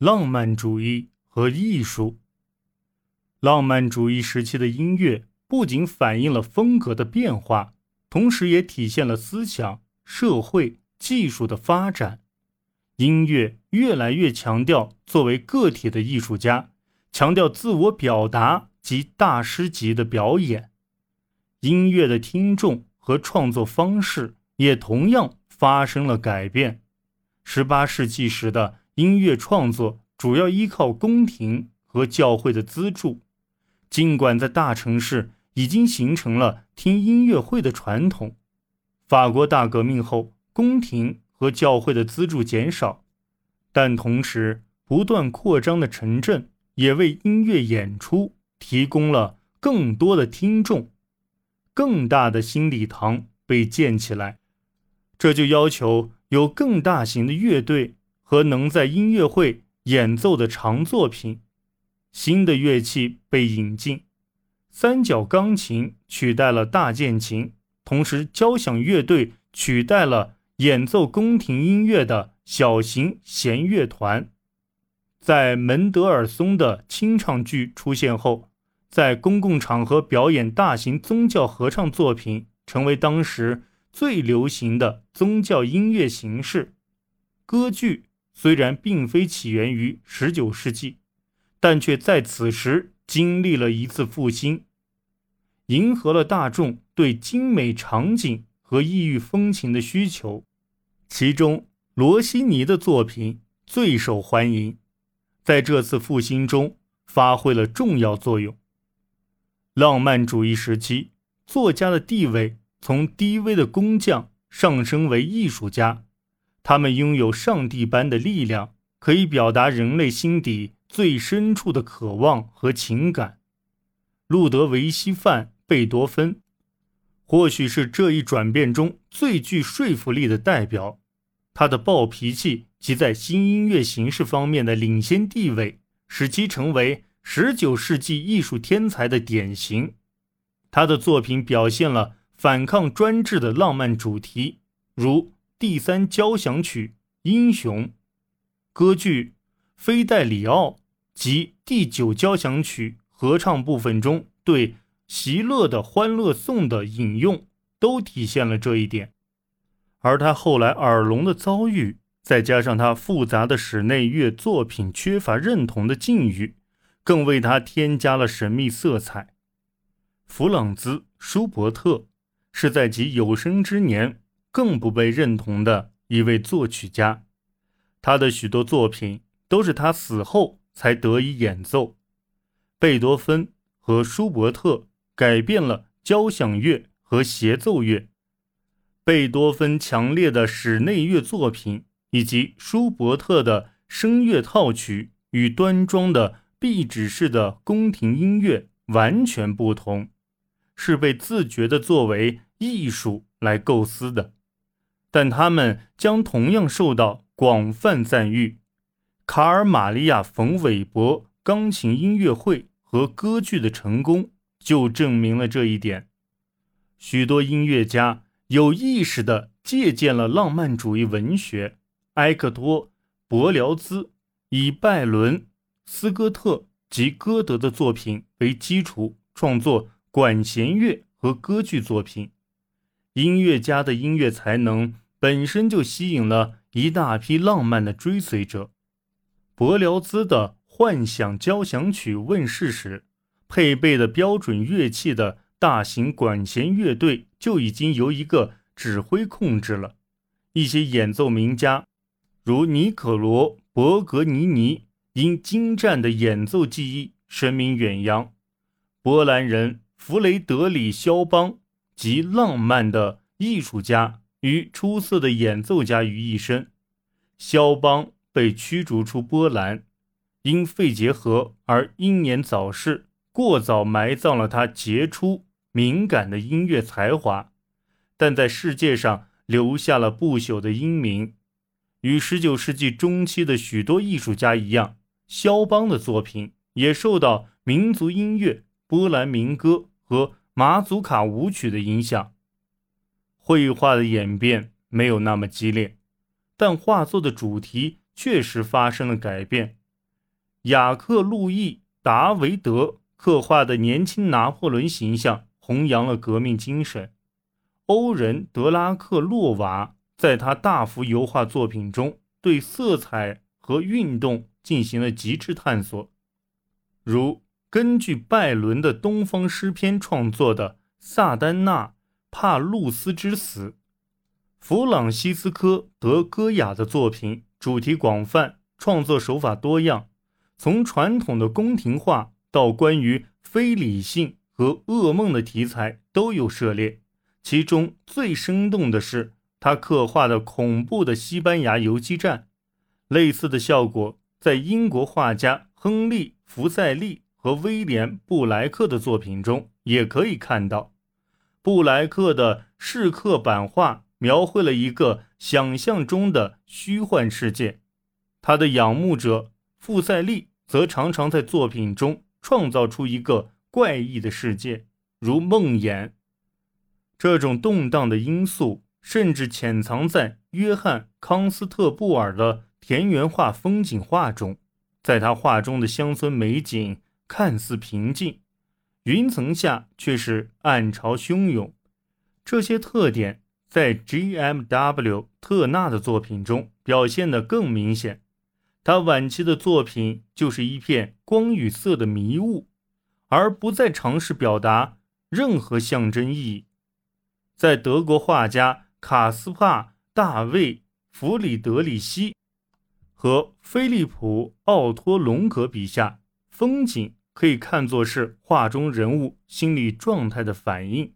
浪漫主义和艺术。浪漫主义时期的音乐不仅反映了风格的变化，同时也体现了思想、社会、技术的发展。音乐越来越强调作为个体的艺术家，强调自我表达及大师级的表演。音乐的听众和创作方式也同样发生了改变。十八世纪时的音乐创作主要依靠宫廷和教会的资助。尽管在大城市已经形成了听音乐会的传统，法国大革命后，宫廷和教会的资助减少，但同时不断扩张的城镇也为音乐演出提供了更多的听众，更大的新礼堂被建起来，这就要求有更大型的乐队和能在音乐会演奏的长作品。新的乐器被引进，三角钢琴取代了大键琴，同时交响乐队取代了演奏宫廷音乐的小型弦乐团。在门德尔松的清唱剧出现后，在公共场合表演大型宗教合唱作品成为当时最流行的宗教音乐形式。歌剧虽然并非起源于19世纪。但却在此时经历了一次复兴，迎合了大众对精美场景和异域风情的需求。其中，罗西尼的作品最受欢迎，在这次复兴中发挥了重要作用。浪漫主义时期，作家的地位从低微的工匠上升为艺术家，他们拥有上帝般的力量，可以表达人类心底。最深处的渴望和情感，路德维希·范贝多芬，或许是这一转变中最具说服力的代表。他的暴脾气及在新音乐形式方面的领先地位，使其成为19世纪艺术天才的典型。他的作品表现了反抗专制的浪漫主题，如第三交响曲《英雄》，歌剧《菲戴里奥》。及第九交响曲合唱部分中对席勒的《欢乐颂》的引用，都体现了这一点。而他后来耳聋的遭遇，再加上他复杂的室内乐作品缺乏认同的境遇，更为他添加了神秘色彩。弗朗兹·舒伯特是在其有生之年更不被认同的一位作曲家，他的许多作品都是他死后。才得以演奏。贝多芬和舒伯特改变了交响乐和协奏乐。贝多芬强烈的室内乐作品以及舒伯特的声乐套曲与端庄的壁纸式的宫廷音乐完全不同，是被自觉地作为艺术来构思的。但他们将同样受到广泛赞誉。卡尔玛利亚·冯·韦伯钢琴音乐会和歌剧的成功就证明了这一点。许多音乐家有意识地借鉴了浪漫主义文学，埃克托·伯辽兹以拜伦、斯科特及歌德的作品为基础创作管弦乐和歌剧作品。音乐家的音乐才能本身就吸引了一大批浪漫的追随者。伯辽兹的幻想交响曲问世时，配备的标准乐器的大型管弦乐队就已经由一个指挥控制了。一些演奏名家，如尼可罗·伯格尼尼，因精湛的演奏技艺声名远扬。波兰人弗雷德里·肖邦集浪漫的艺术家与出色的演奏家于一身。肖邦。被驱逐出波兰，因肺结核而英年早逝，过早埋葬了他杰出敏感的音乐才华，但在世界上留下了不朽的英名。与19世纪中期的许多艺术家一样，肖邦的作品也受到民族音乐、波兰民歌和马祖卡舞曲的影响。绘画的演变没有那么激烈，但画作的主题。确实发生了改变。雅克·路易·达维德刻画的年轻拿破仑形象弘扬了革命精神。欧仁·德拉克洛瓦在他大幅油画作品中对色彩和运动进行了极致探索，如根据拜伦的《东方诗篇》创作的《萨丹娜·帕路斯之死》。弗朗西斯科·德戈雅的作品主题广泛，创作手法多样，从传统的宫廷画到关于非理性和噩梦的题材都有涉猎。其中最生动的是他刻画的恐怖的西班牙游击战。类似的效果在英国画家亨利·福赛利和威廉·布莱克的作品中也可以看到。布莱克的试刻版画。描绘了一个想象中的虚幻世界，他的仰慕者傅塞利则常常在作品中创造出一个怪异的世界，如梦魇。这种动荡的因素甚至潜藏在约翰·康斯特布尔的田园画风景画中，在他画中的乡村美景看似平静，云层下却是暗潮汹涌。这些特点。在 G.M.W. 特纳的作品中表现得更明显。他晚期的作品就是一片光与色的迷雾，而不再尝试表达任何象征意义。在德国画家卡斯帕·大卫·弗里德里希和菲利普·奥托·隆格笔下，风景可以看作是画中人物心理状态的反应。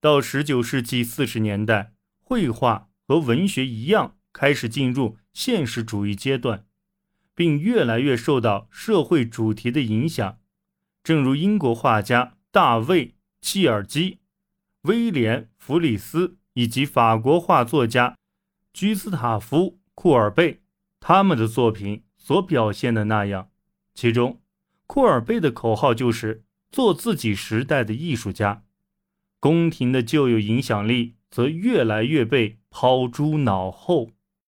到十九世纪四十年代，绘画和文学一样开始进入现实主义阶段，并越来越受到社会主题的影响。正如英国画家大卫·契尔基、威廉·弗里斯以及法国画作家居斯塔夫·库尔贝他们的作品所表现的那样。其中，库尔贝的口号就是“做自己时代的艺术家”。宫廷的旧有影响力则越来越被抛诸脑后。